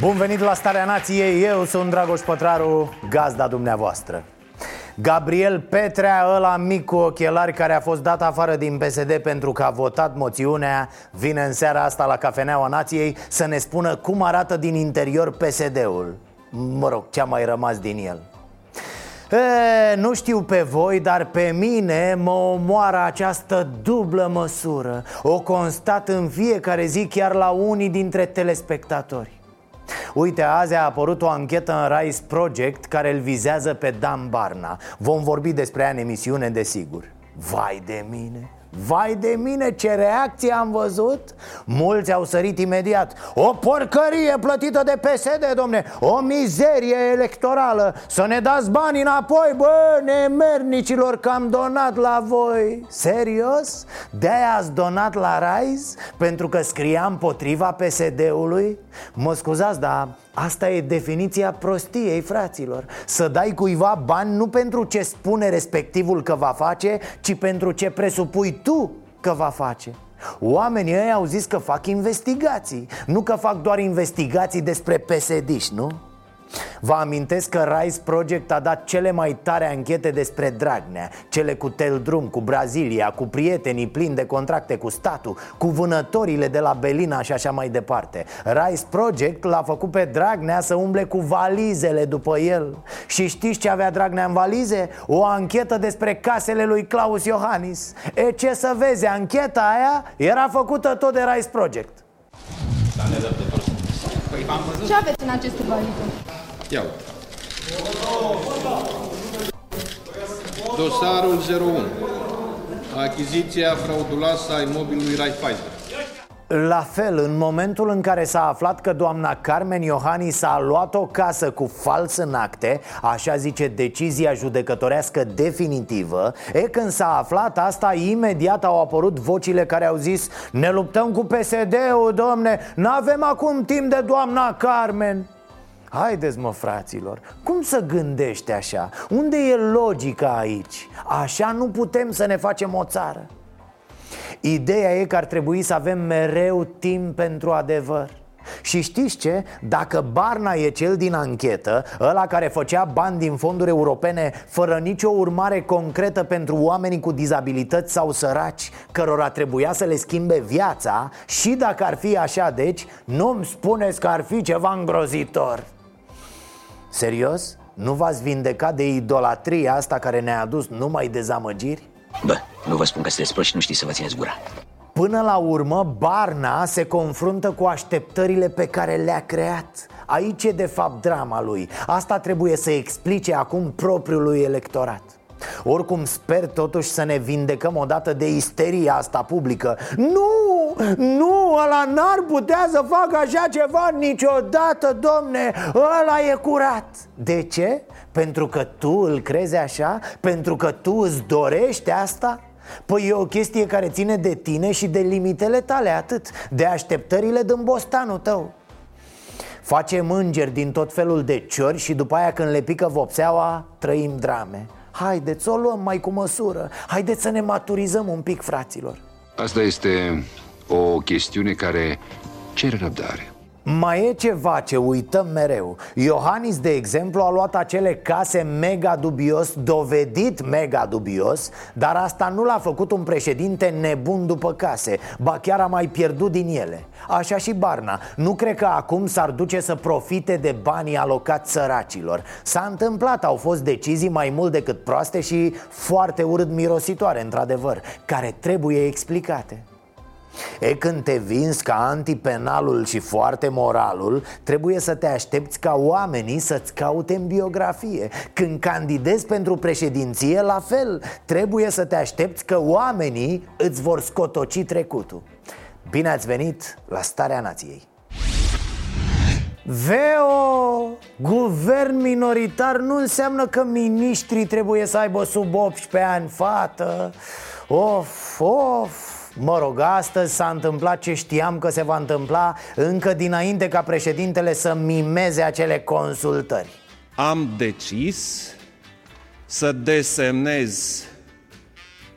Bun venit la Starea Nației, eu sunt Dragoș Pătraru, gazda dumneavoastră. Gabriel Petrea, ăla mic cu ochelari care a fost dat afară din PSD pentru că a votat moțiunea Vine în seara asta la Cafeneaua Nației să ne spună cum arată din interior PSD-ul Mă rog, ce-a mai rămas din el? E, nu știu pe voi, dar pe mine mă omoară această dublă măsură. O constat în fiecare zi chiar la unii dintre telespectatori Uite, azi a apărut o anchetă în Rise Project care îl vizează pe Dan Barna Vom vorbi despre ea în emisiune, desigur Vai de mine! Vai de mine, ce reacție am văzut Mulți au sărit imediat O porcărie plătită de PSD, domne O mizerie electorală Să ne dați bani înapoi, bă, nemernicilor Că am donat la voi Serios? De-aia ați donat la Rise? Pentru că scria împotriva PSD-ului? Mă scuzați, dar Asta e definiția prostiei, fraților Să dai cuiva bani nu pentru ce spune respectivul că va face Ci pentru ce presupui tu că va face Oamenii ăia au zis că fac investigații Nu că fac doar investigații despre psd nu? Vă amintesc că Rise Project a dat cele mai tare anchete despre Dragnea. Cele cu Teldrum, cu Brazilia, cu prietenii plini de contracte cu statul Cu vânătorile de la Belina și așa mai departe. Rise Project l-a făcut pe Dragnea să umble cu valizele după el. Și știți ce avea Dragnea în valize? O anchetă despre casele lui Claus Iohannis. E ce să vezi, ancheta aia era făcută tot de Rise Project. Ce aveți în aceste valize? Ia uite. Dosarul 01. Achiziția frauduloasă a imobilului Raiffeisen. La fel, în momentul în care s-a aflat că doamna Carmen Iohannis a luat o casă cu fals în acte Așa zice decizia judecătorească definitivă E când s-a aflat asta, imediat au apărut vocile care au zis Ne luptăm cu PSD-ul, domne, n-avem acum timp de doamna Carmen Haideți mă fraților, cum să gândești așa? Unde e logica aici? Așa nu putem să ne facem o țară Ideea e că ar trebui să avem mereu timp pentru adevăr și știți ce? Dacă Barna e cel din anchetă Ăla care făcea bani din fonduri europene Fără nicio urmare concretă pentru oamenii cu dizabilități sau săraci Cărora trebuia să le schimbe viața Și dacă ar fi așa deci Nu-mi spuneți că ar fi ceva îngrozitor Serios? Nu v-ați vindecat de idolatria asta care ne-a adus numai dezamăgiri? Bă, nu vă spun că sunteți proști și nu știți să vă țineți gura Până la urmă, Barna se confruntă cu așteptările pe care le-a creat Aici e de fapt drama lui Asta trebuie să explice acum propriului electorat oricum sper totuși să ne vindecăm odată de isteria asta publică. Nu, nu, ăla n-ar putea să facă așa ceva niciodată, domne! Ăla e curat! De ce? Pentru că tu îl crezi așa? Pentru că tu îți dorești asta? Păi e o chestie care ține de tine și de limitele tale, atât. De așteptările din bostanul tău. Facem îngeri din tot felul de ciori și după aia când le pică vopseaua, trăim drame Haideți, o luăm mai cu măsură Haideți să ne maturizăm un pic, fraților Asta este o chestiune care cere răbdare. Mai e ceva ce uităm mereu. Iohannis, de exemplu, a luat acele case mega dubios Dovedit mega dubios Dar asta nu l-a făcut un președinte nebun după case. Ba chiar a mai pierdut din ele. Așa și Barna. Nu cred că acum s-ar duce să profite de banii alocați săracilor. S-a întâmplat, au fost decizii mai mult decât proaste și foarte urât mirositoare, într-adevăr Care trebuie explicate E când te vinzi ca antipenalul și foarte moralul Trebuie să te aștepți ca oamenii să-ți caute în biografie. Când candidezi pentru președinție, la fel Trebuie să te aștepți că oamenii îți vor scotoci trecutul. Bine ați venit la Starea Nației. Veo, guvern minoritar nu înseamnă că miniștrii trebuie să aibă sub 18 ani fată. Of, of, Mă rog, astăzi s-a întâmplat ce știam că se va întâmpla încă dinainte ca președintele să mimeze acele consultări Am decis să desemnez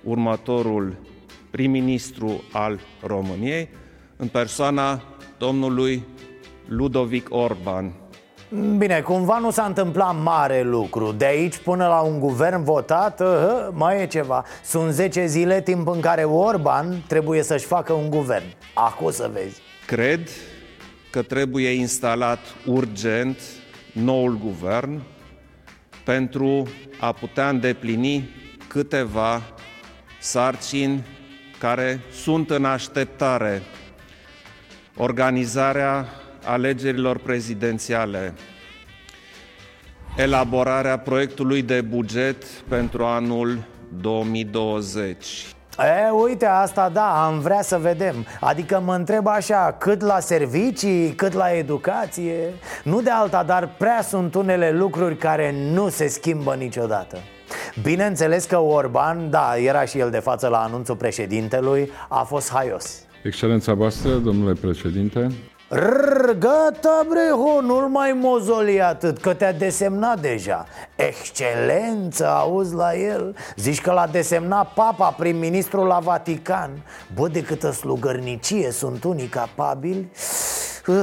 următorul prim-ministru al României în persoana domnului Ludovic Orban. Bine, cumva nu s-a întâmplat mare lucru. De aici până la un guvern votat, uh, mai e ceva. Sunt 10 zile timp în care Orban trebuie să-și facă un guvern. Acum să vezi. Cred că trebuie instalat urgent noul guvern pentru a putea îndeplini câteva sarcini care sunt în așteptare. Organizarea alegerilor prezidențiale, elaborarea proiectului de buget pentru anul 2020. E, uite, asta da, am vrea să vedem. Adică mă întreb așa, cât la servicii, cât la educație? Nu de alta, dar prea sunt unele lucruri care nu se schimbă niciodată. Bineînțeles că Orban, da, era și el de față la anunțul președintelui, a fost haios. Excelența voastră, domnule președinte, Rrr, gata bre, ho, nu-l mai mozoli atât, că te-a desemnat deja. Excelență, auzi la el? Zici că l-a desemnat papa, prim-ministru la Vatican. Bă, de câtă slugărnicie sunt unii capabili. Uh.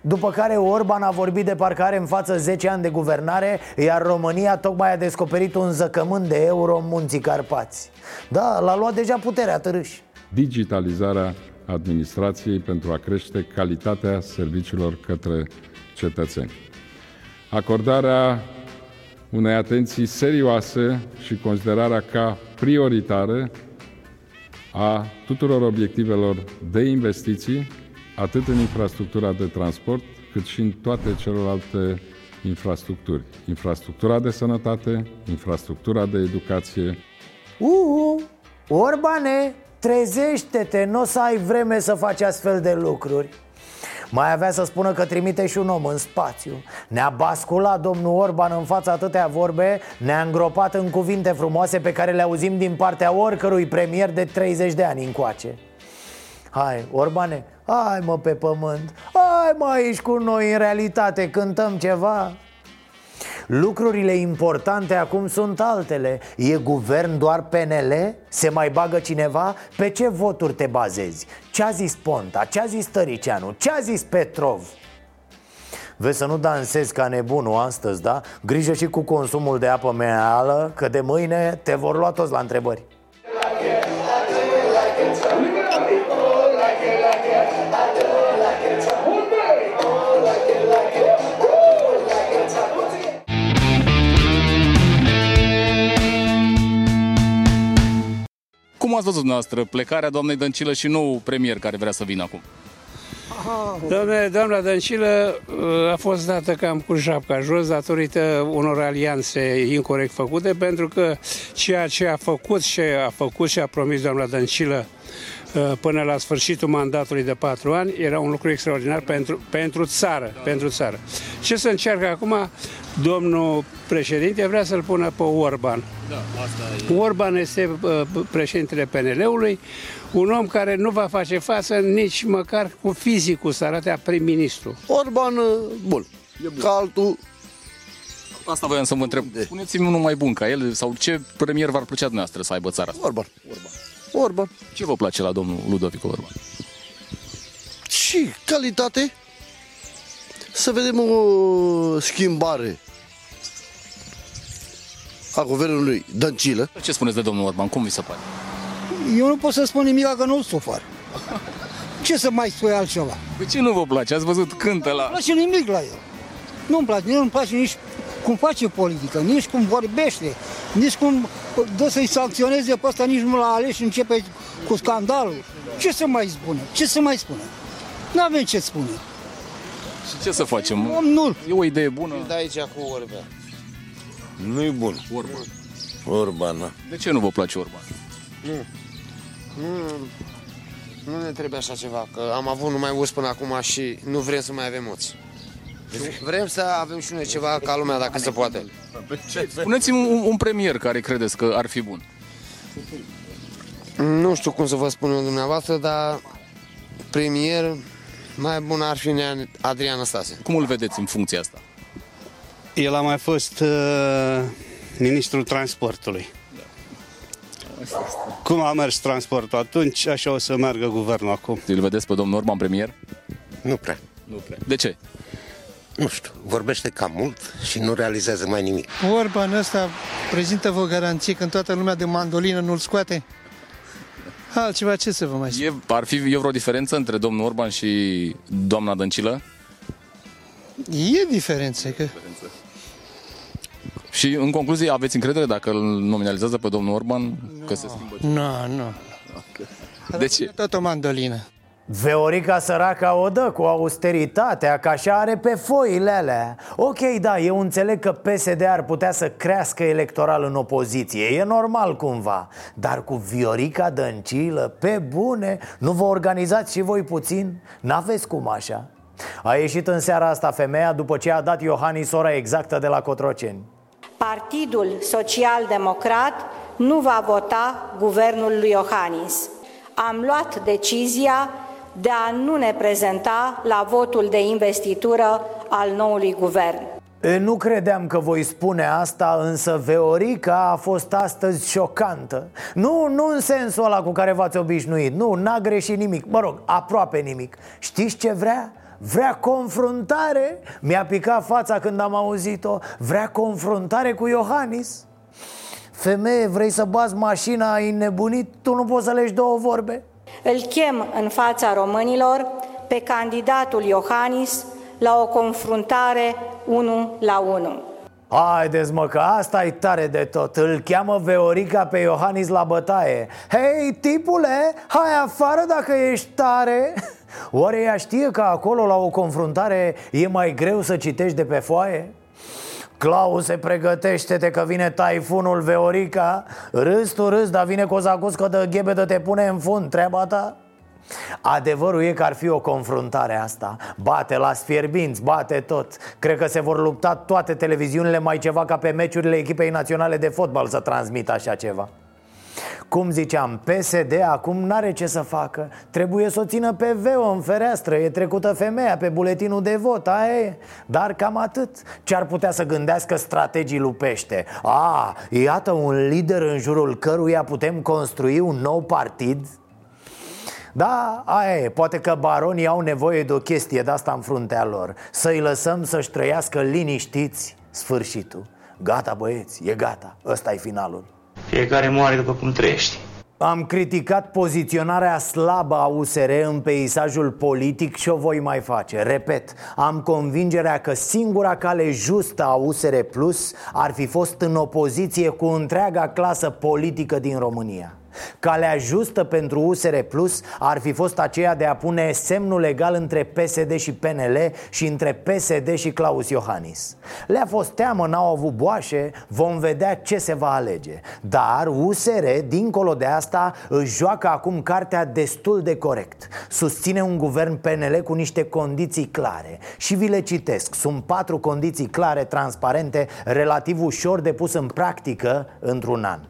După care Orban a vorbit de parcare în față 10 ani de guvernare Iar România tocmai a descoperit un zăcământ de euro în munții Carpați. Da, l-a luat deja puterea târâși. Digitalizarea administrației pentru a crește calitatea serviciilor către cetățeni. Acordarea unei atenții serioase și considerarea ca prioritară a tuturor obiectivelor de investiții, atât în infrastructura de transport, cât și în toate celelalte infrastructuri. Infrastructura de sănătate, infrastructura de educație, Uhu, Orbane, trezește-te, nu o să ai vreme să faci astfel de lucruri. Mai avea să spună că trimite și un om în spațiu. Ne-a basculat domnul Orban în fața atâtea vorbe Ne-a îngropat în cuvinte frumoase pe care le auzim din partea oricărui premier de 30 de ani încoace. Hai, Orbane, hai mă pe pământ Hai mă aici cu noi în realitate, cântăm ceva Lucrurile importante acum sunt altele E guvern doar PNL? Se mai bagă cineva? Pe ce voturi te bazezi? Ce a zis Ponta? Ce a zis Tăricianu? Ce a zis Petrov? Vezi să nu dansezi ca nebunul astăzi, da? Grijă și cu consumul de apă minerală Că de mâine te vor lua toți la întrebări Cum ați văzut dumneavoastră plecarea doamnei Dăncilă și nou premier care vrea să vină acum? Domnule, doamna Dăncilă uh, a fost dată cam cu japca jos datorită unor alianțe incorrect făcute, pentru că ceea ce a făcut și a făcut și a promis doamna Dăncilă uh, până la sfârșitul mandatului de patru ani era un lucru extraordinar pentru, pentru țară, pentru țară. Ce se încearcă acum? Domnul președinte vrea să-l pună pe Orban. Da, asta Orban este uh, președintele PNL-ului, un om care nu va face față nici măcar cu fizicul să arate a prim-ministru. Orban, uh, bun. Ca altul, Asta voiam să vă întreb. Spuneți-mi unul mai bun ca el sau ce premier v-ar plăcea dumneavoastră să aibă țara asta? Orban. Orban. Orban. Ce vă place la domnul Ludovic Orban? Și calitate. Să vedem o schimbare a guvernului Dăncilă. Ce spuneți de domnul Orban? Cum vi se pare? Eu nu pot să spun nimic că nu sufăr. Ce să mai spui altceva? De ce nu vă place? Ați văzut cântă la... Nu place nimic la el. Nu-mi place, nu-mi place nici cum face politică, nici cum vorbește, nici cum dă să-i sancționeze pe ăsta, nici nu l-a ales și începe cu scandalul. Ce să mai spune? Ce să mai spune? Nu avem ce spune. Și ce să facem? Om nu. E o idee bună. Da aici cu Orban. Nu-i bun. Orban. Orban, da. De ce nu vă place Orban? Nu. Nu. Nu ne trebuie așa ceva, că am avut numai urs până acum și nu vrem să mai avem moți. Vrem să avem și noi ceva ca lumea, dacă se poate. Spuneți-mi un, un premier care credeți că ar fi bun. Nu știu cum să vă spun eu dumneavoastră, dar premier mai bun ar fi Nea Adrian Năstase. Cum îl vedeți în funcția asta? El a mai fost uh, ministrul transportului. Cum a mers transportul atunci, așa o să meargă guvernul acum. Îl vedeți pe domnul Orban premier? Nu prea. Nu prea. De ce? Nu știu, vorbește cam mult și nu realizează mai nimic. Orban ăsta prezintă vă garanție când toată lumea de mandolină nu-l scoate? Altceva ce să vă mai spun? E, ar fi e vreo diferență între domnul Orban și doamna Dăncilă? E diferență, că... Și în concluzie, aveți încredere dacă îl nominalizează pe domnul Orban că se schimbă? Nu, nu. De ce? Tot o mandolină. Veorica săraca o dă cu austeritatea, că așa are pe foile alea Ok, da, eu înțeleg că PSD ar putea să crească electoral în opoziție E normal cumva Dar cu Viorica Dăncilă, pe bune, nu vă organizați și voi puțin? N-aveți cum așa A ieșit în seara asta femeia după ce a dat Iohannis ora exactă de la Cotroceni Partidul Social Democrat nu va vota guvernul lui Iohannis. Am luat decizia de a nu ne prezenta la votul de investitură al noului guvern. E, Nu credeam că voi spune asta, însă Veorica a fost astăzi șocantă Nu, nu în sensul ăla cu care v-ați obișnuit Nu, n-a greșit nimic, mă rog, aproape nimic Știți ce vrea? Vrea confruntare Mi-a picat fața când am auzit-o Vrea confruntare cu Iohannis Femeie, vrei să bați mașina, ai nebunit? Tu nu poți să legi două vorbe? Îl chem în fața românilor pe candidatul Iohannis la o confruntare 1 la 1. Haideți mă că asta e tare de tot Îl cheamă Veorica pe Iohannis la bătaie Hei tipule, hai afară dacă ești tare Oare ea știe că acolo la o confruntare e mai greu să citești de pe foaie? Clause, pregătește-te că vine taifunul Veorica Râs tu râs, dar vine cozacuscă de ghebedă te pune în fund Treaba ta? Adevărul e că ar fi o confruntare asta Bate la fierbinți, bate tot Cred că se vor lupta toate televiziunile mai ceva ca pe meciurile echipei naționale de fotbal să transmită așa ceva cum ziceam, PSD acum n-are ce să facă. Trebuie să o țină pe veo în fereastră. E trecută femeia pe buletinul de vot, aia e. Dar cam atât. Ce ar putea să gândească strategii lupește? A, iată un lider în jurul căruia putem construi un nou partid? Da, aia e, poate că baronii au nevoie de o chestie de asta în fruntea lor. Să-i lăsăm să-și trăiască liniștiți sfârșitul. Gata băieți, e gata, ăsta e finalul Fiecare moare după cum trăiești. Am criticat poziționarea slabă a USR în peisajul politic și o voi mai face Repet, am convingerea că singura cale justă a USR Plus ar fi fost în opoziție cu întreaga clasă politică din România Calea justă pentru USR Plus ar fi fost aceea de a pune semnul legal între PSD și PNL și între PSD și Claus Iohannis. Le-a fost teamă, n-au avut boașe, vom vedea ce se va alege. Dar USR, dincolo de asta, își joacă acum cartea destul de corect. Susține un guvern PNL cu niște condiții clare. Și vi le citesc, sunt patru condiții clare, transparente, relativ ușor de pus în practică într-un an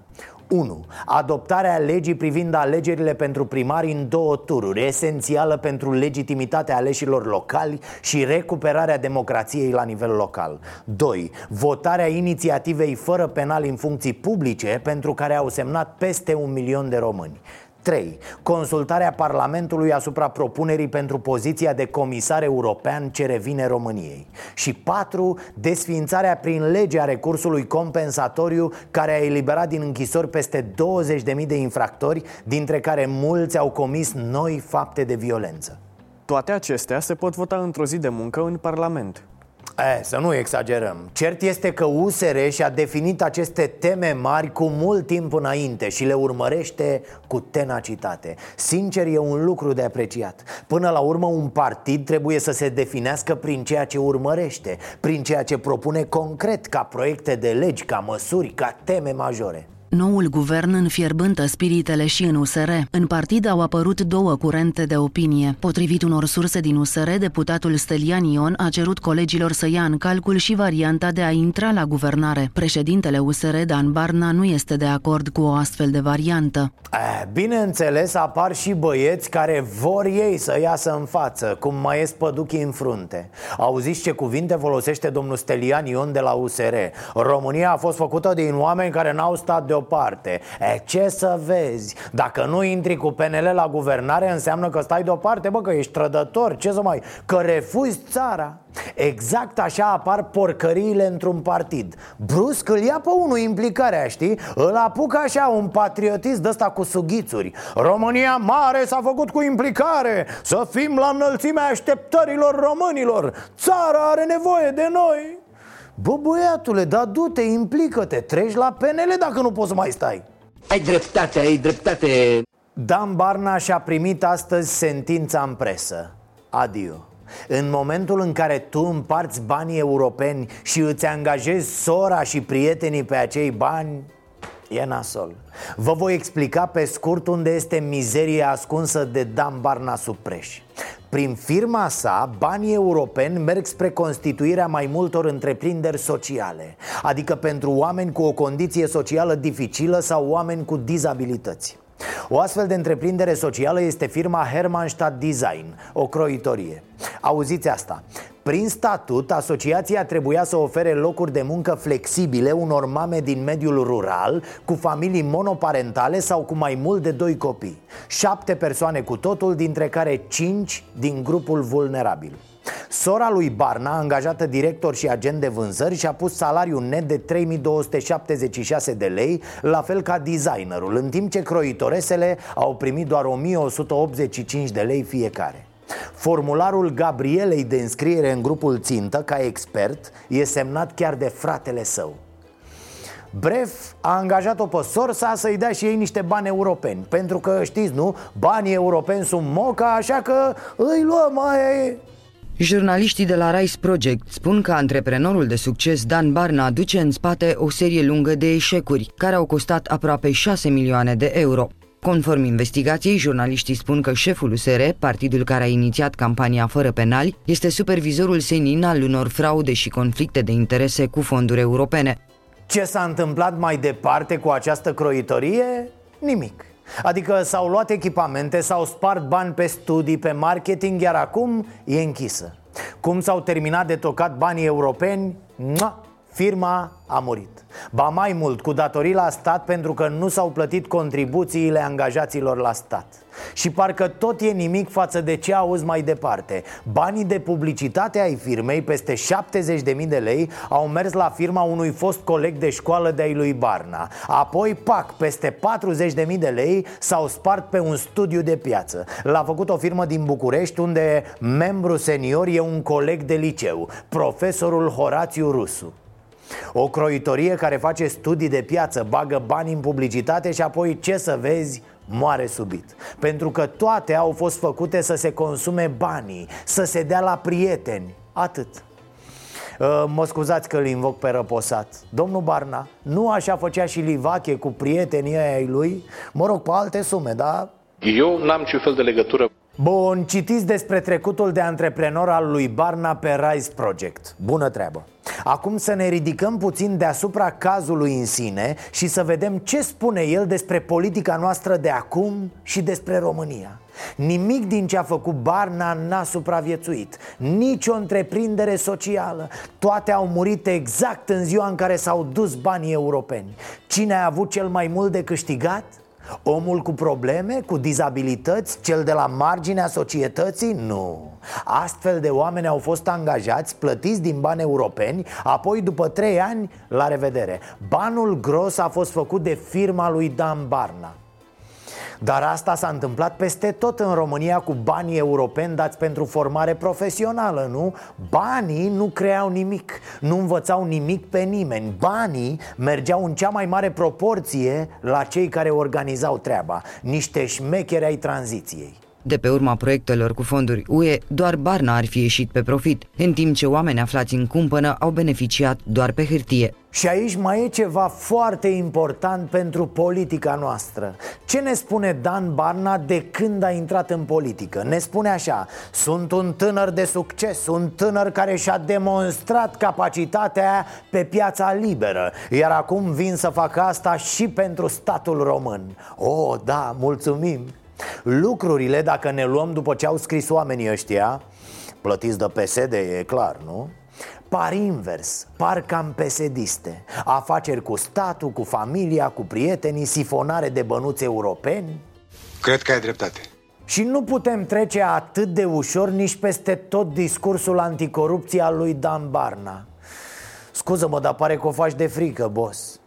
1. Adoptarea legii privind alegerile pentru primari în două tururi Esențială pentru legitimitatea aleșilor locali și recuperarea democrației la nivel local 2. Votarea inițiativei fără penal în funcții publice Pentru care au semnat peste un milion de români 3. Consultarea Parlamentului asupra propunerii pentru poziția de comisar european ce revine României Și 4. Desfințarea prin lege a recursului compensatoriu care a eliberat din închisori peste 20.000 de infractori Dintre care mulți au comis noi fapte de violență Toate acestea se pot vota într-o zi de muncă în Parlament. E, să nu exagerăm. Cert este că USR și-a definit aceste teme mari cu mult timp înainte și le urmărește cu tenacitate. Sincer, e un lucru de apreciat. Până la urmă, un partid trebuie să se definească prin ceea ce urmărește Prin ceea ce propune concret, ca proiecte de legi, ca măsuri, ca teme majore Noul guvern înfierbântă spiritele și în USR. În partid au apărut două curente de opinie. Potrivit unor surse din USR, deputatul Stelian Ion a cerut colegilor să ia în calcul și varianta de a intra la guvernare. Președintele USR, Dan Barna, nu este de acord cu o astfel de variantă. Eh, bineînțeles, apar și băieți care vor ei să iasă în față, cum mai ies păduchii în frunte. Auziți ce cuvinte folosește domnul Stelian Ion de la USR? România a fost făcută din oameni care n-au stat deoparte. E, ce să vezi? Dacă nu intri cu PNL la guvernare, înseamnă că stai deoparte, bă, că ești trădător, ce să mai... Că refuzi țara. Exact așa apar porcăriile într-un partid Brusc îl ia pe unul implicarea, știi? Îl apucă așa un patriotism de ăsta cu sughițuri România mare s-a făcut cu implicare Să fim la înălțimea așteptărilor românilor Țara are nevoie de noi Bă, băiatule, da du-te, implică-te Treci la PNL dacă nu poți să mai stai. Ai dreptate, ai dreptate. Dan Barnaș și-a primit astăzi sentința în presă. Adio. În momentul în care tu împarți banii europeni și îți angajezi sora și prietenii pe acei bani, e nasol. Vă voi explica pe scurt unde este mizeria ascunsă de Dan Barnaș Supreș prin firma sa, banii europeni merg spre constituirea mai multor întreprinderi sociale Adică pentru oameni cu o condiție socială dificilă sau oameni cu dizabilități o astfel de întreprindere socială este firma Hermannstadt Design, o croitorie. Auziți asta, prin statut, asociația trebuia să ofere locuri de muncă flexibile unor mame din mediul rural, cu familii monoparentale sau cu mai mult de doi copii. Șapte persoane cu totul, dintre care cinci din grupul vulnerabil. Sora lui Barna, angajată director și agent de vânzări, și-a pus salariul net de 3276 de lei, la fel ca designerul, în timp ce croitoresele au primit doar 1185 de lei fiecare. Formularul Gabrielei de înscriere în grupul țintă, ca expert, e semnat chiar de fratele său. Bref, a angajat-o pe sorsa să-i dea și ei niște bani europeni Pentru că, știți, nu? Banii europeni sunt moca, așa că îi luăm, aia e Jurnaliștii de la Rice Project spun că antreprenorul de succes Dan Barna aduce în spate o serie lungă de eșecuri, care au costat aproape 6 milioane de euro. Conform investigației, jurnaliștii spun că șeful USR, partidul care a inițiat campania fără penali, este supervizorul senin al unor fraude și conflicte de interese cu fonduri europene. Ce s-a întâmplat mai departe cu această croitorie? Nimic. Adică s-au luat echipamente, s-au spart bani pe studii, pe marketing, iar acum e închisă. Cum s-au terminat de tocat banii europeni? Mua! Firma a murit. Ba mai mult, cu datorii la stat pentru că nu s-au plătit contribuțiile angajaților la stat. Și parcă tot e nimic față de ce auzi mai departe. Banii de publicitate ai firmei, peste 70.000 de lei, au mers la firma unui fost coleg de școală de-ai lui Barna. Apoi, pac, peste 40.000 de lei s-au spart pe un studiu de piață. L-a făcut o firmă din București unde membru senior e un coleg de liceu, profesorul Horațiu Rusu o croitorie care face studii de piață, bagă bani în publicitate și apoi ce să vezi, moare subit Pentru că toate au fost făcute să se consume banii, să se dea la prieteni, atât uh, Mă scuzați că îl invoc pe răposat Domnul Barna, nu așa făcea și Livache cu prietenii ai lui? Mă rog, pe alte sume, da? Eu n-am ce fel de legătură Bun, citiți despre trecutul de antreprenor al lui Barna pe Rise Project. Bună treabă. Acum să ne ridicăm puțin deasupra cazului în sine și să vedem ce spune el despre politica noastră de acum și despre România. Nimic din ce a făcut Barna n-a supraviețuit. Nici o întreprindere socială. Toate au murit exact în ziua în care s-au dus banii europeni. Cine a avut cel mai mult de câștigat? Omul cu probleme, cu dizabilități, cel de la marginea societății? Nu Astfel de oameni au fost angajați, plătiți din bani europeni Apoi, după trei ani, la revedere Banul gros a fost făcut de firma lui Dan Barna dar asta s-a întâmplat peste tot în România cu banii europeni dați pentru formare profesională, nu? Banii nu creau nimic, nu învățau nimic pe nimeni. Banii mergeau în cea mai mare proporție la cei care organizau treaba. Niște șmecheri ai tranziției De pe urma proiectelor cu fonduri UE, doar Barna ar fi ieșit pe profit, în timp ce oameni aflați în cumpănă au beneficiat doar pe hârtie. Și aici mai e ceva foarte important pentru politica noastră. Ce ne spune Dan Barna de când a intrat în politică? Ne spune așa, sunt un tânăr de succes, un tânăr care și-a demonstrat capacitatea pe piața liberă Iar acum vin să fac asta și pentru statul român Oh, da, mulțumim! Lucrurile, dacă ne luăm după ce au scris oamenii ăștia Plătiți de PSD, e clar, nu? Par invers, par cam pesediste Afaceri cu statul, cu familia, cu prietenii Sifonare de bănuți europeni. Cred că ai dreptate. Și nu putem trece atât de ușor nici peste tot discursul anticorupție al lui Dan Barna. Scuză-mă, dar pare că o faci de frică, boss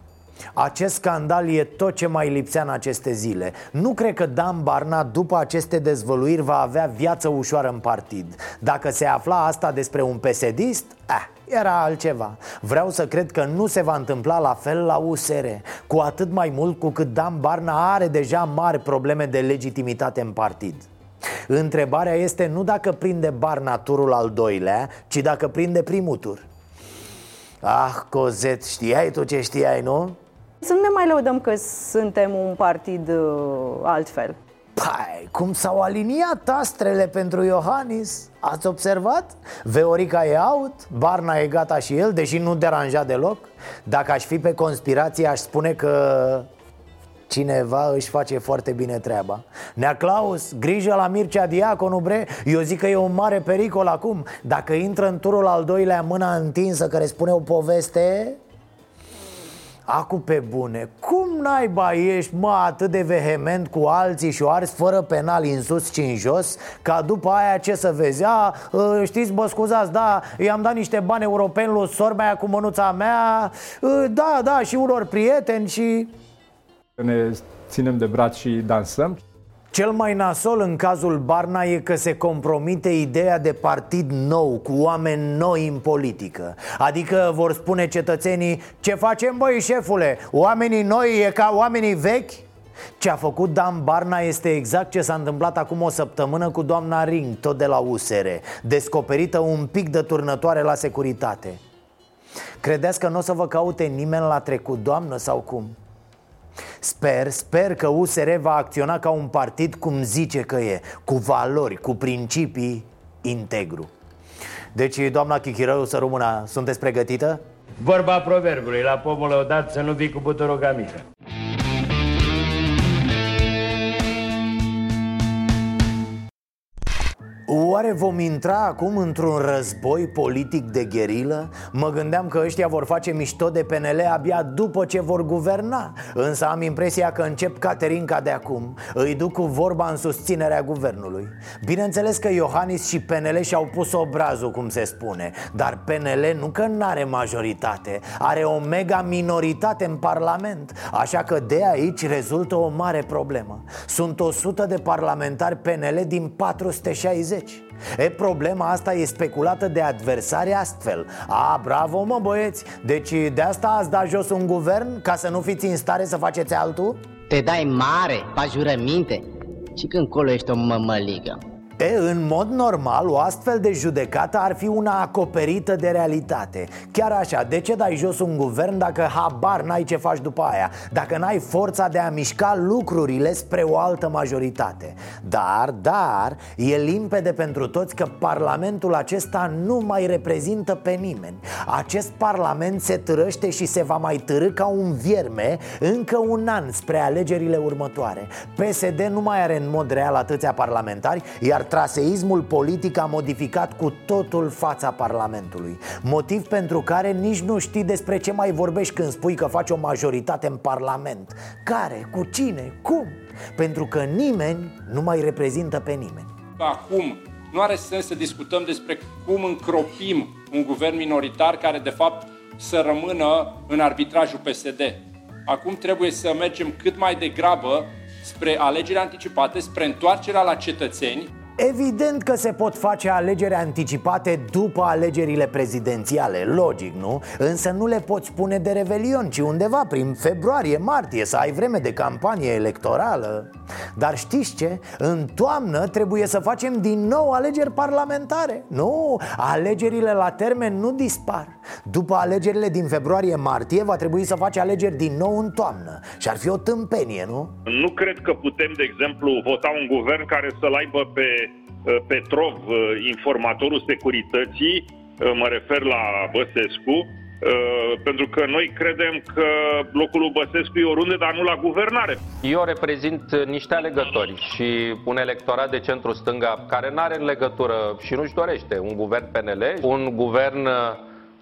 acest scandal e tot ce mai lipsea în aceste zile. Nu cred că Dan Barna, după aceste dezvăluiri, va avea viață ușoară în partid. Dacă se afla asta despre un pesedist, eh, era altceva. Vreau să cred că nu se va întâmpla la fel la USR Cu atât mai mult cu cât Dan Barna are deja mari probleme de legitimitate în partid. Întrebarea este nu dacă prinde Barna turul al doilea, ci dacă prinde primul tur. Ah, Cozet, știai tu ce știai, nu? Să nu ne mai lăudăm că suntem un partid uh, altfel. Pai, cum s-au aliniat astrele pentru Iohannis Ați observat? Veorica e out, Barna e gata și el, deși nu deranja deloc Dacă aș fi pe conspirație, aș spune că cineva își face foarte bine treaba Nea Claus, grijă la Mircea Diaconu, bre Eu zic că e un mare pericol acum Dacă intră în turul al doilea mâna întinsă care spune o poveste Acu pe bune, cum naiba ești, mă, atât de vehement cu alții și o arzi fără penal în sus și în jos Ca după aia ce să vezi, a, ă, știți, bă, scuzați, da, i-am dat niște bani europeni lui sorba aia cu mânuța mea. Ă, Da, da, și unor prieteni și... Ne ținem de braț și dansăm cel mai nasol în cazul Barna e că se compromite ideea de partid nou, cu oameni noi în politică Adică vor spune cetățenii, ce facem băi șefule, oamenii noi e ca oamenii vechi? Ce a făcut Dan Barna este exact ce s-a întâmplat acum o săptămână cu doamna Ring, tot de la USR Descoperită un pic de turnătoare la securitate Credeți că nu o să vă caute nimeni la trecut, doamnă, sau cum? Sper, sper că USR va acționa ca un partid cum zice că e Cu valori, cu principii integru Deci, doamna Chichirău, să rămână, sunteți pregătită? Vorba proverbului, la pomul odată să nu vii cu buturuga mică Oare vom intra acum într-un război politic de gherilă? Mă gândeam că ăștia vor face mișto de PNL abia după ce vor guverna. Însă am impresia că încep Caterinca de acum. Îi duc cu vorba în susținerea guvernului. Bineînțeles că Iohannis și PNL și-au pus obrazul, cum se spune. Dar PNL nu că n-are majoritate. Are o mega minoritate în Parlament. Așa că de aici rezultă o mare problemă. Sunt 100 de parlamentari PNL din 460 E, problema asta e speculată de adversari astfel. A, bravo mă băieți! Deci de asta ați dat jos un guvern Ca să nu fiți în stare să faceți altul? Te dai mare, pa jurăminte! Și când colo ești o mămăligă E, în mod normal, o astfel de judecată ar fi una acoperită de realitate. Chiar așa, de ce dai jos un guvern dacă habar n-ai ce faci după aia? Dacă n-ai forța de a mișca lucrurile spre o altă majoritate. Dar, dar, e limpede pentru toți că parlamentul acesta nu mai reprezintă pe nimeni. Acest parlament se târăște și se va mai târâ ca un vierme încă un an spre alegerile următoare. PSD nu mai are în mod real atâția parlamentari, iar traseismul politic a modificat cu totul fața Parlamentului Motiv pentru care nici nu știi despre ce mai vorbești când spui că faci o majoritate în Parlament Care? Cu cine? Cum? Pentru că nimeni nu mai reprezintă pe nimeni Acum nu are sens să discutăm despre cum încropim un guvern minoritar care de fapt să rămână în arbitrajul PSD. Acum trebuie să mergem cât mai degrabă spre alegeri anticipate, spre întoarcerea la cetățeni Evident că se pot face alegeri anticipate după alegerile prezidențiale, logic, nu? Însă nu le poți pune de revelion, ci undeva prin februarie, martie, să ai vreme de campanie electorală Dar știți ce? În toamnă trebuie să facem din nou alegeri parlamentare Nu, alegerile la termen nu dispar După alegerile din februarie-martie va trebui să faci alegeri din nou în toamnă Și ar fi o tâmpenie, nu? Nu cred că putem, de exemplu, vota un guvern care să-l aibă pe uh, Petrov, uh, informatorul securității, uh, mă refer la Băsescu, pentru că noi credem că blocul lui Băsescu e oriunde, dar nu la guvernare. Eu reprezint niște alegători și un electorat de centru-stânga care nu are legătură și nu-și dorește un guvern PNL, un guvern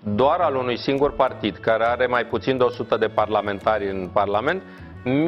doar al unui singur partid, care are mai puțin de 100 de parlamentari în Parlament,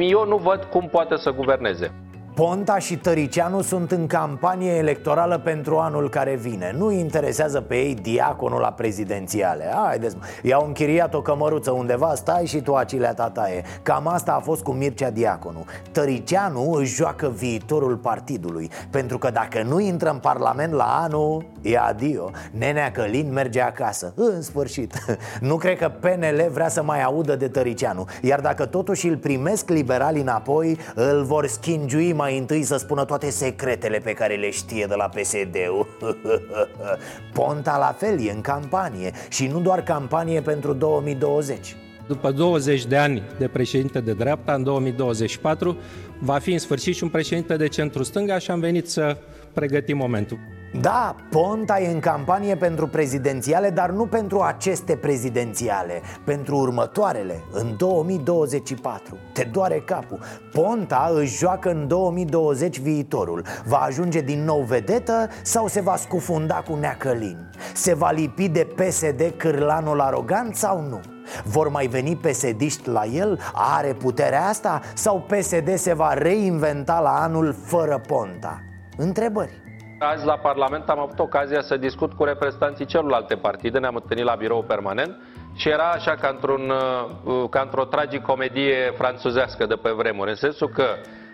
eu nu văd cum poate să guverneze. Ponta și Tăricianu sunt în campanie electorală pentru anul care vine. Nu interesează pe ei diaconul la prezidențiale. Haideți, i-au închiriat o cămăruță undeva, stai și tu acilea tataie. Cam asta a fost cu Mircea Diaconu. Tăricianu își joacă viitorul partidului Pentru că dacă nu intră în parlament la anul, e adio. Nenea Călin merge acasă, în sfârșit. Nu cred că PNL vrea să mai audă de Tăricianu. Iar dacă totuși îl primesc liberali înapoi, îl vor schingiui mai mai întâi să spună toate secretele pe care le știe de la PSD-ul Ponta la fel e în campanie și nu doar campanie pentru 2020 după 20 de ani de președinte de dreapta, în 2024, va fi în sfârșit și un președinte de centru-stânga și am venit să pregătim momentul. Da, Ponta e în campanie pentru prezidențiale, dar nu pentru aceste prezidențiale Pentru următoarele, în 2024 Te doare capul Ponta își joacă în 2020 viitorul Va ajunge din nou vedetă sau se va scufunda cu neacălin? Se va lipi de PSD cârlanul arogant sau nu? Vor mai veni psd la el? Are puterea asta? Sau PSD se va reinventa la anul fără Ponta? Întrebări Azi la Parlament am avut ocazia să discut cu reprezentanții celorlalte partide, ne-am întâlnit la birou permanent și era așa ca, într-un, uh, ca într-o tragicomedie franțuzească de pe vremuri, în sensul că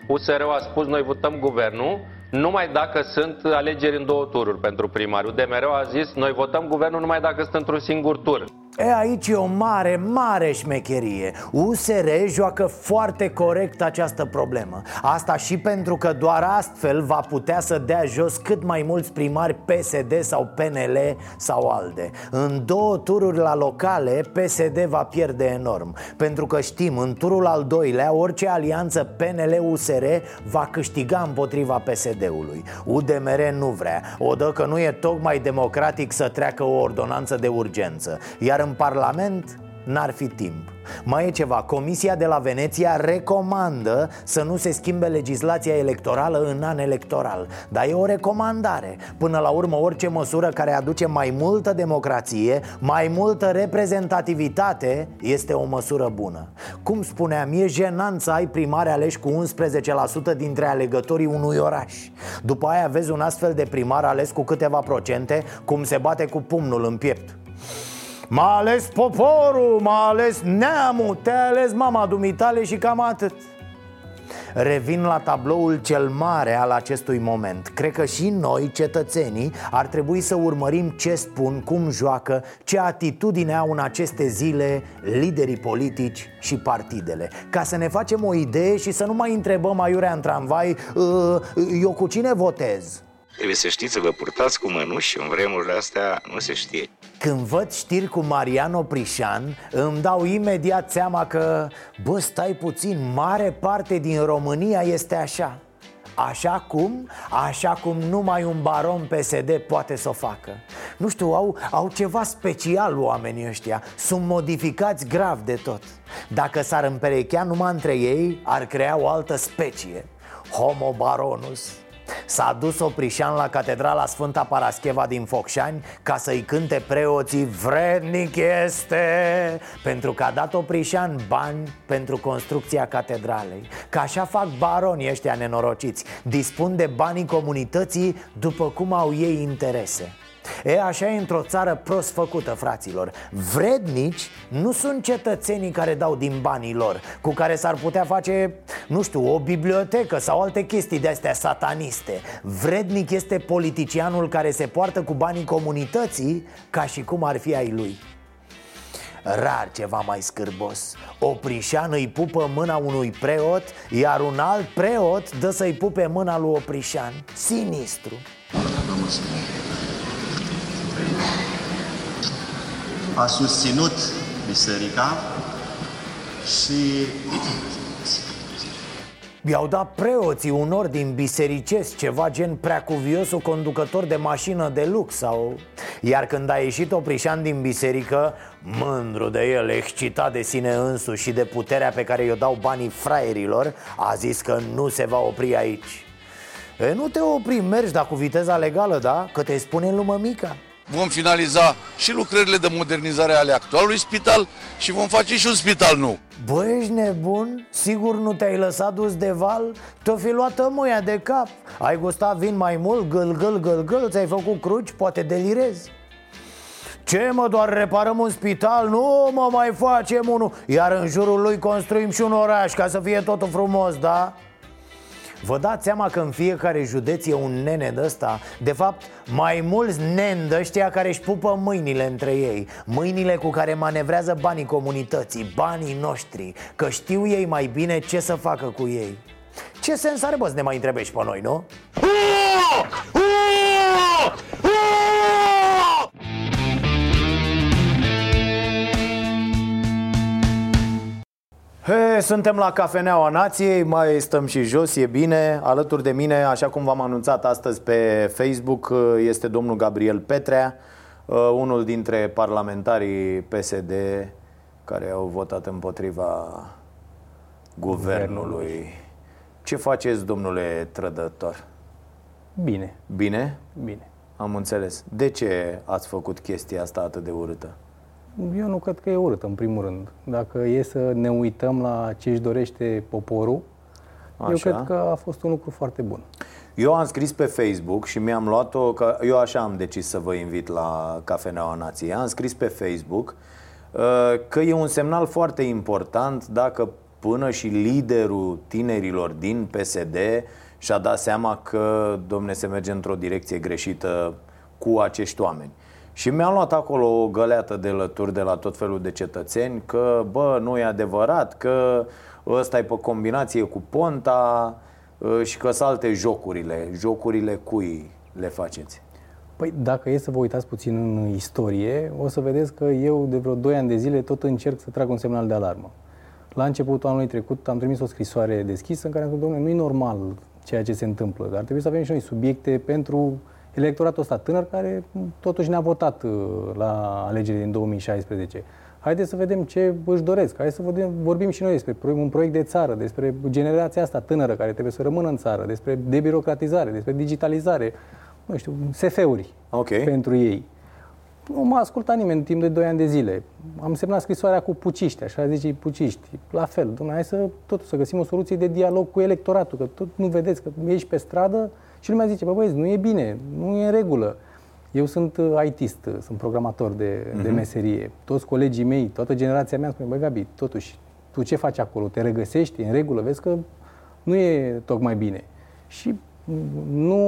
USR a spus noi votăm guvernul, numai dacă sunt alegeri în două tururi pentru primari. UDMR a zis noi votăm guvernul numai dacă sunt într-un singur tur. E, aici e o mare, mare șmecherie. USR joacă foarte corect această problemă. Asta și pentru că doar astfel va putea să dea jos cât mai mulți primari PSD sau PNL sau ALDE. În două tururi la locale, PSD va pierde enorm. Pentru că știm, în turul al doilea, orice alianță PNL-USR va câștiga împotriva PSD-ului UDMR nu vrea, o dă că nu e tocmai democratic să treacă o ordonanță de urgență. Iar în Parlament n-ar fi timp. Mai e ceva, Comisia de la Veneția recomandă să nu se schimbe legislația electorală în an electoral. Dar e o recomandare. Până la urmă orice măsură care aduce mai multă democrație, mai multă reprezentativitate este o măsură bună. Cum spuneam, e jenant să ai primare aleși cu 11% dintre alegătorii unui oraș. După aia vezi un astfel de primar ales cu câteva procente cum se bate cu pumnul în piept M-a ales poporul, m-a ales neamul, te-a ales mama dumitale și cam atât Revin la tabloul cel mare al acestui moment Cred că și noi, cetățenii, ar trebui să urmărim ce spun, cum joacă Ce atitudine au în aceste zile liderii politici și partidele Ca să ne facem o idee și să nu mai întrebăm aiurea în tramvai ă, Eu cu cine votez? Trebuie să știți să vă purtați cu mănuși în vremurile astea nu se știe. Când văd știri cu Mariano Prișan, îmi dau imediat seama că, bă, stai puțin, mare parte din România este așa. Așa cum? Așa cum numai un baron PSD poate să o facă Nu știu, au, au ceva special oamenii ăștia Sunt modificați grav de tot Dacă s-ar împerechea numai între ei, ar crea o altă specie Homo baronus S-a dus Oprișan la catedrala Sfânta Parascheva din Focșani Ca să-i cânte preoții Vrednic este! Pentru că a dat Oprișan bani pentru construcția catedralei. Că așa fac baronii ăștia nenorociți. Dispun de banii comunității după cum au ei interese E, așa e într-o țară prost făcută, fraților. Vrednici nu sunt cetățenii care dau din banii lor Cu care s-ar putea face, nu știu, o bibliotecă sau alte chestii de-astea sataniste. Vrednic este politicianul care se poartă cu banii comunității Ca și cum ar fi ai lui. Rar ceva mai scârbos. Oprișan îi pupă mâna unui preot Iar un alt preot dă să-i pupe mâna lui Oprișan. Sinistru a susținut biserica și I-au dat preoții unor din bisericesc Ceva gen preacuviosul conducător de mașină de lux sau... Iar când a ieșit Oprișan din biserică Mândru de el, excitat de sine însuși și de puterea pe care i-o dau banii fraierilor A zis că nu se va opri aici e, Nu te opri, mergi, dar cu viteza legală, da? Că te spune în lumă mica vom finaliza și lucrările de modernizare ale actualului spital și vom face și un spital nou. Bă, ești nebun? Sigur nu te-ai lăsat dus de val? Te-o fi luat tămâia de cap Ai gustat vin mai mult, gâl, gâl, gâl, gâl Ți-ai făcut cruci, poate delirezi ce mă, doar reparăm un spital? Nu mă mai facem unul Iar în jurul lui construim și un oraș Ca să fie totul frumos, da? Vă dați seama că în fiecare județ e un nene de ăsta? De fapt, mai mulți nen de ăștia care își pupă mâinile între ei. Mâinile cu care manevrează banii comunității, banii noștri Că știu ei mai bine ce să facă cu ei. Ce sens are, bă, să ne mai întrebești pe noi, nu? Suntem la Cafeneaua Nației, mai stăm și jos, e bine Alături de mine, așa cum v-am anunțat astăzi pe Facebook Este domnul Gabriel Petrea uh, Unul dintre parlamentarii PSD Care au votat împotriva guvernului Ce faceți, domnule trădător? Bine Bine? Bine Am înțeles De ce ați făcut chestia asta atât de urâtă? Eu nu cred că e urât, în primul rând. Dacă e să ne uităm la ce își dorește poporul, Așa. eu cred că a fost un lucru foarte bun. Eu am scris pe Facebook și mi-am luat-o, că eu așa am decis să vă invit la Cafeneaua Nației. Am scris pe Facebook uh, că e un semnal foarte important dacă până și liderul tinerilor din PSD și-a dat seama că, domne, se merge într-o direcție greșită cu acești oameni. Și mi-am luat acolo o găleată de lături de la tot felul de cetățeni Că, bă, nu e adevărat, că ăsta e pe combinație cu Ponta ă, Și că sunt alte jocurile Jocurile cui le faceți? Păi dacă e să vă uitați puțin în istorie, o să vedeți că eu de vreo 2 ani de zile tot încerc să trag un semnal de alarmă. La începutul anului trecut am trimis o scrisoare deschisă în care am spus, domnule, nu e normal ceea ce se întâmplă, dar trebuie să avem și noi subiecte pentru electoratul ăsta tânăr care totuși ne-a votat uh, la alegerile din 2016. Haideți să vedem ce își doresc. Hai să vedem, vorbim și noi despre un proiect de țară, despre generația asta tânără care trebuie să rămână în țară, despre debirocratizare, despre digitalizare, nu știu, SF-uri okay. pentru ei. Nu m-a ascultat nimeni în timp de 2 ani de zile. Am semnat scrisoarea cu puciști, așa zice puciști. La fel, domnule, hai să totul să găsim o soluție de dialog cu electoratul, că tot nu vedeți că ești pe stradă, și lumea zice, bă băieți, nu e bine, nu e în regulă. Eu sunt uh, IT-ist, uh, sunt programator de, uh-huh. de mhm. meserie. Toți colegii mei, toată generația mea spune, băi Gabi, totuși, tu ce faci acolo? Te regăsești? E în regulă? Vezi că nu e tocmai bine. Și nu,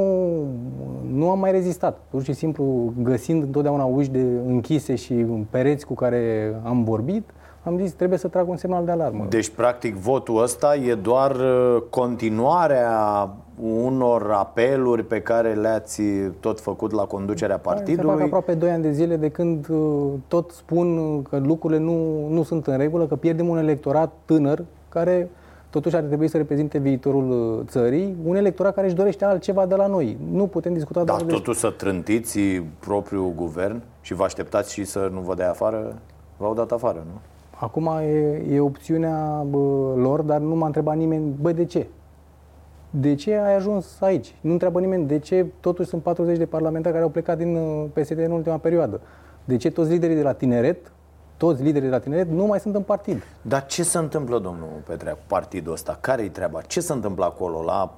nu am mai rezistat. Pur și simplu, găsind întotdeauna uși de închise și pereți cu care am vorbit, am zis trebuie să trag un semnal de alarmă. Deci, practic, votul ăsta e doar uh, continuarea unor apeluri pe care le-ați tot făcut la conducerea partidului? Se fac aproape 2 ani de zile de când uh, tot spun că lucrurile nu, nu sunt în regulă, că pierdem un electorat tânăr care totuși ar trebui să reprezinte viitorul uh, țării, un electorat care își dorește altceva de la noi. Nu putem discuta Dar totuși să trântiți propriul guvern și vă așteptați și să nu vă dea afară? V-au dat afară, nu? Acum e, e opțiunea bă, lor, dar nu m-a întrebat nimeni, bă, de ce? De ce ai ajuns aici? Nu întreabă nimeni de ce totuși sunt 40 de parlamentari care au plecat din uh, PSD în ultima perioadă. De ce toți liderii de la tineret, toți liderii de la tineret nu mai sunt în partid? Dar ce se întâmplă, domnul Petrea, cu partidul ăsta? Care-i treaba? Ce se întâmplă acolo? La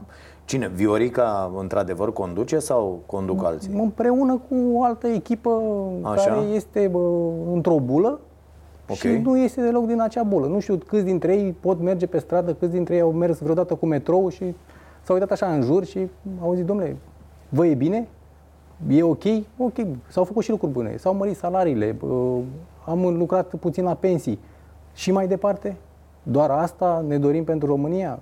Cine? Viorica într-adevăr conduce sau conduc alții? Împreună cu o altă echipă Așa. care este bă, într-o bulă Ok. și nu este deloc din acea bulă. Nu știu câți dintre ei pot merge pe stradă, câți dintre ei au mers vreodată cu metrou și s-au uitat așa în jur și au zis, domnule, vă e bine? E ok? Ok. S-au făcut și lucruri bune. S-au mărit salariile, bă, am lucrat puțin la pensii. Și mai departe? Doar asta ne dorim pentru România?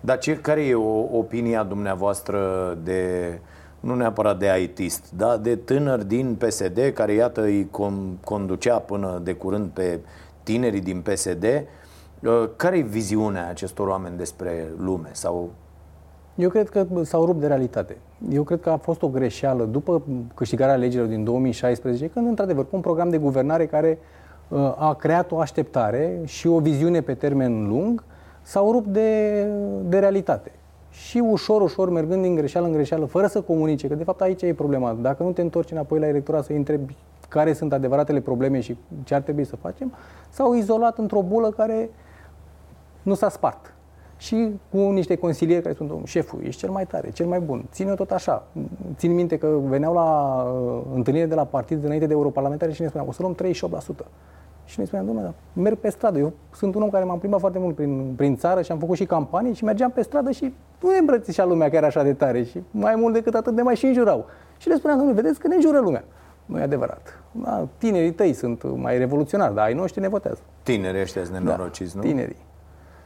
Dar ce, care e o, opinia dumneavoastră de, nu neapărat de aitist, da, de tânăr din PSD, care iată îi con, conducea până de curând pe tinerii din PSD, Uh, care e viziunea acestor oameni despre lume? Sau Eu cred că s-au rupt de realitate. Eu cred că a fost o greșeală după câștigarea alegerilor din 2016, când, într-adevăr, cu un program de guvernare care uh, a creat o așteptare și o viziune pe termen lung, s-au rupt de, de realitate. Și ușor, ușor, mergând din greșeală în greșeală, fără să comunice, că de fapt aici e problema. Dacă nu te întorci înapoi la electorat să întrebi care sunt adevăratele probleme și ce ar trebui să facem, s-au izolat într-o bulă care nu s-a spart. Și cu niște consilieri care spun, domnul șeful, ești cel mai tare, cel mai bun, ține-o tot așa. Țin minte că veneau la uh, întâlnire de la partid înainte de europarlamentare și ne spuneau, o să luăm 38%. Și noi spuneam, domnule, merg pe stradă. Eu sunt un om care m-am plimbat foarte mult prin, prin țară și am făcut și campanii și mergeam pe stradă și nu ne îmbrățișa lumea chiar așa de tare și mai mult decât atât de mai și înjurau. Și le spuneam, domnule, vedeți că ne înjură lumea. Nu e adevărat. Da, tinerii tăi sunt mai revoluționari, dar ai noștri ne votează. tinerii ăștia sunt nenorociți, nu? Tinerii.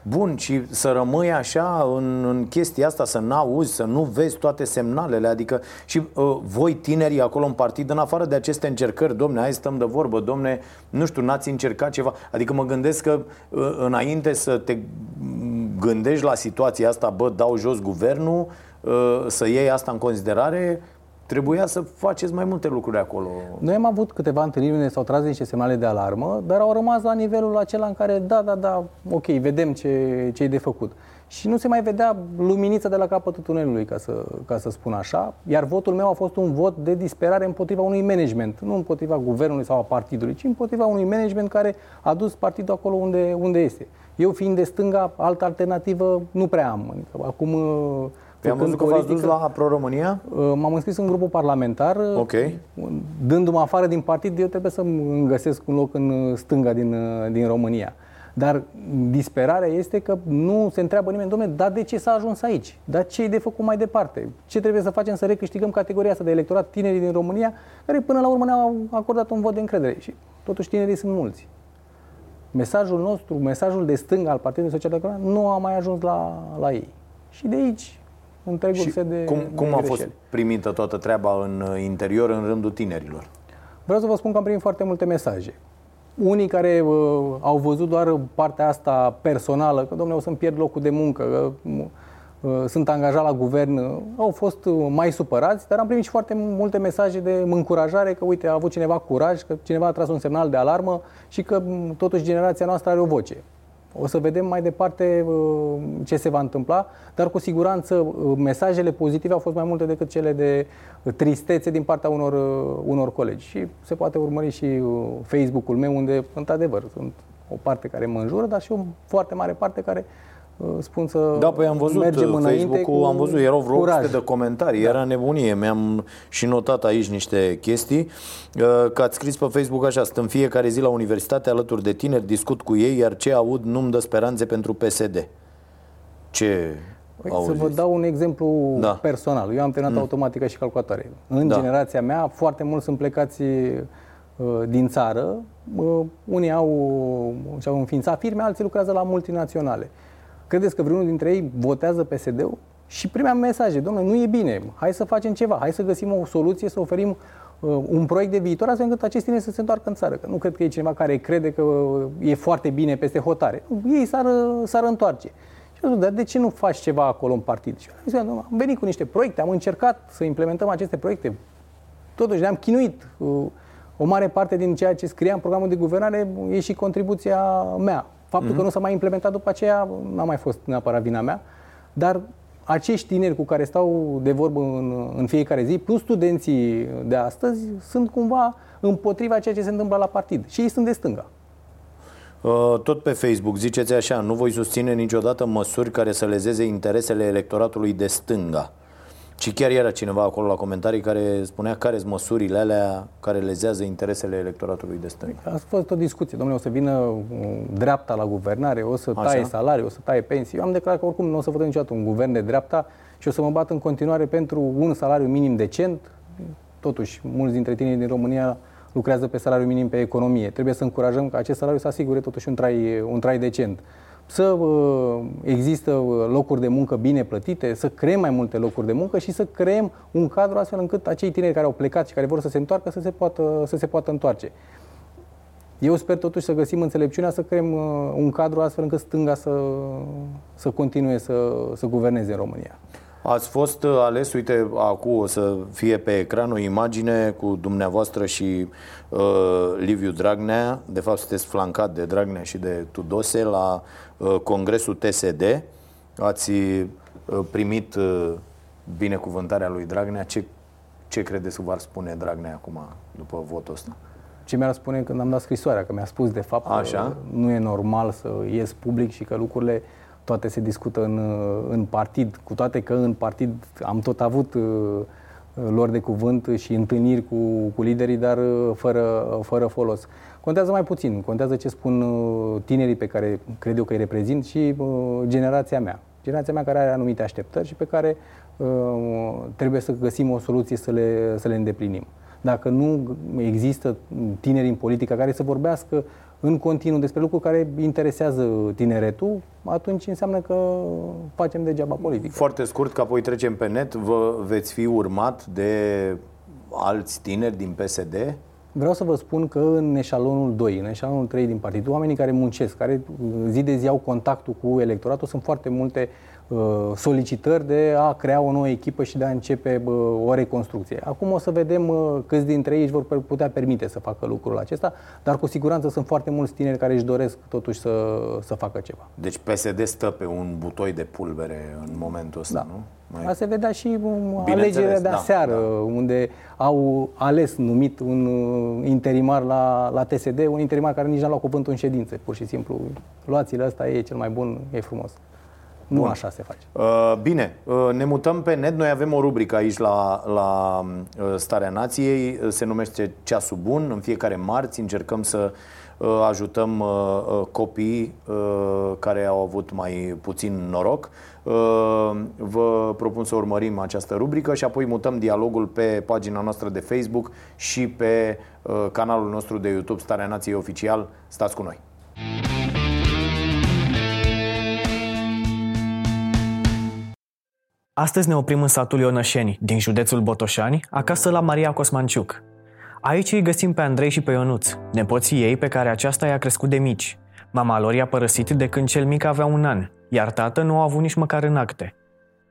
Bun, și să rămâi așa în, în chestia asta, să n-auzi, să nu vezi toate semnalele, adică și uh, voi tinerii acolo în partid, în afară de aceste încercări, domne, hai stăm de vorbă, domne, nu știu, n-ați încercat ceva, adică mă gândesc că uh, înainte să te gândești la situația asta, bă, dau jos guvernul, uh, să iei asta în considerare, trebuia să faceți mai multe lucruri acolo. Noi am avut câteva întâlniri unde s-au tras niște semnale de alarmă, dar au rămas la nivelul acela în care, da, da, da, ok, vedem ce, ce e de făcut. Și nu se mai vedea luminița de la capătul tunelului, ca să, ca să spun așa. Iar votul meu a fost un vot de disperare împotriva unui management, nu împotriva guvernului sau a partidului, ci împotriva unui management care a dus partidul acolo unde, unde este. Eu fiind de stânga, altă alternativă nu prea am. Adică, acum Păi am văzut că v-ați dus la Pro-România? M-am înscris în grupul parlamentar. Ok. Dându-mă afară din partid, eu trebuie să îmi găsesc un loc în stânga din, din România. Dar disperarea este că nu se întreabă nimeni, domnule, dar de ce s-a ajuns aici? Dar ce e de făcut mai departe? Ce trebuie să facem să recâștigăm categoria asta de electorat tinerii din România, care până la urmă ne-au acordat un vot de încredere? Și totuși tinerii sunt mulți. Mesajul nostru, mesajul de stânga al Partidului Social Democrat nu a mai ajuns la, la ei. Și de aici întregul Și set de cum, cum de a fost greșeli. primită toată treaba în uh, interior, în rândul tinerilor? Vreau să vă spun că am primit foarte multe mesaje. Unii care uh, au văzut doar partea asta personală, că domnule o să-mi pierd locul de muncă, că uh, sunt angajat la guvern, uh, au fost uh, mai supărați, dar am primit și foarte multe mesaje de încurajare că uite a avut cineva curaj, că cineva a tras un semnal de alarmă și că m, totuși generația noastră are o voce. O să vedem mai departe uh, ce se va întâmpla, dar cu siguranță uh, mesajele pozitive au fost mai multe decât cele de uh, tristețe din partea unor, uh, unor colegi. Și se poate urmări și uh, Facebook-ul meu, unde, într-adevăr, sunt o parte care mă înjură, dar și o foarte mare parte care uh, spun să Da, păi am văzut mergem înainte Facebook-ul, cu am văzut, erau vreo curaj. 800 de comentarii, da. era nebunie. Mi-am și notat aici niște chestii. Uh, Că ați scris pe Facebook așa, sunt în fiecare zi la universitate alături de tineri, discut cu ei, iar ce aud nu-mi dă speranțe pentru PSD. Ce Păi, auziți? să vă dau un exemplu Da. personal. Eu am terminat Mm. automatică și calculatoare. În Da. generația mea, foarte mulți sunt plecați uh, din țară. Uh, unii au, și-au înființat firme, alții lucrează la multinaționale. Credeți că vreunul dintre ei votează PSD-ul? Și primeam mesaje, domnule, nu e bine, hai să facem ceva, hai să găsim o soluție, să oferim uh, un proiect de viitor, astfel încât acești tineri să se întoarcă în țară. Că nu cred că e cineva care crede că uh, e foarte bine peste hotare. Nu, Ei s-ar, uh, s-ar întoarce. Și eu zic, dar de ce nu faci ceva acolo în partid? Și eu zic, "Domnule, am venit cu niște proiecte, am încercat să implementăm aceste proiecte. Totuși ne-am chinuit. Uh, O mare parte din ceea ce scria în programul de guvernare e și contribuția mea. Faptul Mhm. că nu s-a mai implementat după aceea n-a mai fost neapărat vina mea, dar acești tineri cu care stau de vorbă în, în fiecare zi, plus studenții de astăzi, sunt cumva împotriva ceea ce se întâmplă la partid. Și ei sunt de stânga. Uh, Tot pe Facebook ziceți așa, nu voi susține niciodată măsuri care să lezeze interesele electoratului de stânga. Și chiar era cineva acolo la comentarii care spunea care sunt măsurile alea care lezează interesele electoratului de stânga. A fost o discuție, domnule, o să vină uh, dreapta la guvernare, o să Așa. taie salarii, o să taie pensii. Eu am declarat că oricum nu o să votez niciodată un guvern de dreapta și o să mă bat în continuare pentru un salariu minim decent. Totuși, mulți dintre tineri din România lucrează pe salariu minim pe economie. Trebuie să încurajăm ca acest salariu să asigure totuși un trai, un trai decent. Să uh, există uh, locuri de muncă bine plătite, să creăm mai multe locuri de muncă și să creăm un cadru astfel încât acei tineri care au plecat și care vor să se întoarcă să se poată, să se poată întoarce. Eu sper totuși să găsim înțelepciunea să creăm uh, un cadru astfel încât stânga să, să continue să, să guverneze în România. Ați fost uh, ales, uite, acum o să fie pe ecran o imagine cu dumneavoastră și uh, Liviu Dragnea. De fapt, sunteți flancat de Dragnea și de Tudose la uh, Congresul TSD. Ați uh, primit uh, binecuvântarea lui Dragnea. Ce, ce credeți că v-ar spune Dragnea acum, după votul ăsta? Ce mi-ar spune când am dat scrisoarea, că mi-a spus de fapt Așa. că nu e normal să ies public și că lucrurile toate se discută în, uh, în partid, cu toate că în partid am tot avut uh, lor de cuvânt și întâlniri cu, cu liderii, dar uh, fără, fără folos. Contează mai puțin, contează ce spun uh, tinerii pe care cred eu că îi reprezint și uh, generația mea. Generația mea care are anumite așteptări și pe care uh, trebuie să găsim o soluție să le, să le îndeplinim. Dacă nu există tineri în politică care să vorbească în continuu despre lucruri care interesează tineretul, atunci înseamnă că facem degeaba politică. Foarte scurt, că apoi trecem pe net, vă veți fi urmat de alți tineri din PSD? Vreau să vă spun că în eșalonul 2, în eșalonul 3 din partid, oamenii care muncesc, care uh, zi de zi au contactul cu electoratul, sunt foarte multe uh, solicitări de a crea o nouă echipă și de a începe uh, o reconstrucție. Acum o să vedem uh, câți dintre ei își vor putea permite să facă lucrul acesta, dar cu siguranță sunt foarte mulți tineri care își doresc totuși să, să facă ceva. Deci PSD stă pe un butoi de pulbere în momentul ăsta, nu? Mai- A se vedea și um, Bineînțeles, alegerile de da, aseară, unde au ales numit un uh, interimar la, la TSD, un interimar care nici n-a luat cuvântul în ședință, pur și simplu. Luați-l ăsta, e cel mai bun, e frumos. Nu Bun. așa se face. Uh, bine, uh, ne mutăm pe net. Noi avem o rubrică aici la, la uh, Starea Nației. Uh, Se numește Ceasul Bun. În fiecare marți încercăm să uh, ajutăm uh, uh, copii uh, care au avut mai puțin noroc. Uh, Vă propun să urmărim această rubrică și apoi mutăm dialogul pe pagina noastră de Facebook și pe uh, canalul nostru de YouTube Starea Nației Oficial. Stați cu noi! Astăzi ne oprim în satul Ionășeni, din județul Botoșani, acasă la Maria Cosmanciuc. Aici îi găsim pe Andrei și pe Ionuț, nepoții ei pe care aceasta i-a crescut de mici. Mama lor i-a părăsit de când cel mic avea un an, iar tată nu a avut nici măcar în acte.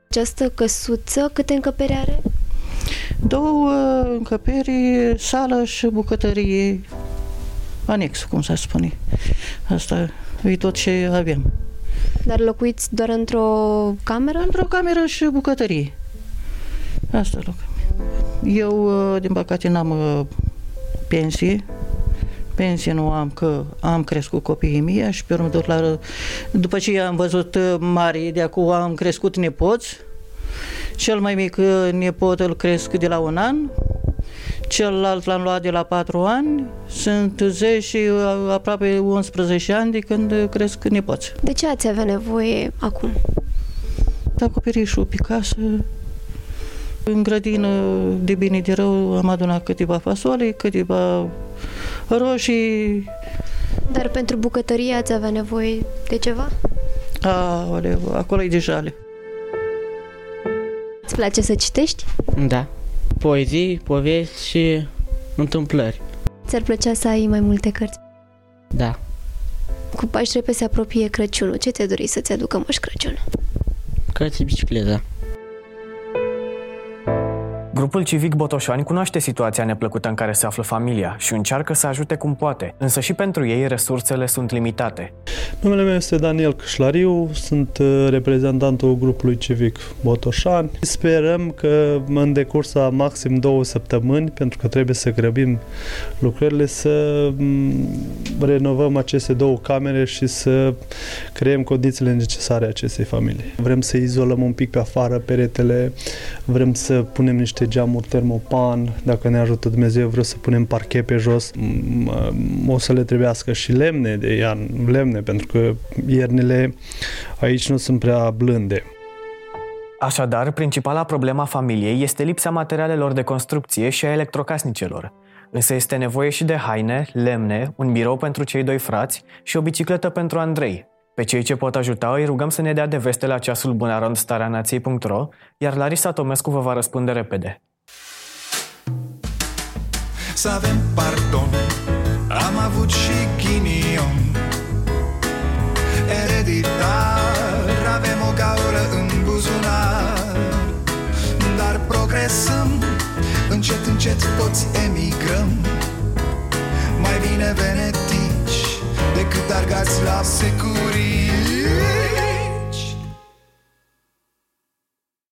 Această căsuță, câte încăperi are? Două încăperi, sală și bucătărie anex, cum să spune. Asta e tot ce avem. Dar locuiți doar într-o cameră? Într-o cameră și bucătărie. Asta loc. Eu, din păcate, n-am uh, pensie. Pensie nu am, că am crescut copiii mei și pe urmă tot la... După ce am văzut uh, mari, de acum am crescut nepoți. Cel mai mic uh, nepot îl cresc de la un an. Celălalt l-am luat de la 4 ani. Sunt 10 și uh, aproape 11 ani de când uh, cresc nepoți. De ce ați avea nevoie acum? De acoperișul pe casă. În grădină, de bine de rău, am adunat câteva fasole, câteva roșii. Dar pentru bucătărie ați avea nevoie de ceva? Aoleu, acolo e de jale. Îți place să citești? Da. Poezii, povești și întâmplări. Ți-ar plăcea să ai mai multe cărți? Da. Cu Paști repede se apropie Crăciunul. Ce ți-ai dori să-ți aducă Moș Crăciun? Cărți și bicicleta. Grupul civic Botoșani cunoaște situația neplăcută în care se află familia și încearcă să ajute cum poate, însă și pentru ei resursele sunt limitate. Numele meu este Daniel Cășlariu, sunt uh, reprezentantul grupului civic Botoșani. Sperăm că în decurs a maxim două săptămâni, pentru că trebuie să grăbim lucrările, să mm, renovăm aceste două camere și să creăm condițiile necesare acestei familii. Vrem să izolăm un pic pe afară peretele, vrem să punem niște geamuri termopan, dacă ne ajută Dumnezeu, vreau să punem parchet pe jos, o să le trebuiască și lemne de iarnă, lemne, pentru că iernile aici nu sunt prea blânde. Așadar, principala problema familiei este lipsa materialelor de construcție și a electrocasnicelor. Însă este nevoie și de haine, lemne, un birou pentru cei doi frați și o bicicletă pentru Andrei. Pe cei ce pot ajuta îi rugăm să ne dea de veste la ceasul bunarond stareanației.ro, iar Larisa Tomescu vă va răspunde repede. Să avem pardon, am avut și ghinion. Ereditar, avem o gaură în buzunar. Dar progresăm, încet, încet toți emigrăm. Mai bine venetici decât argați la securii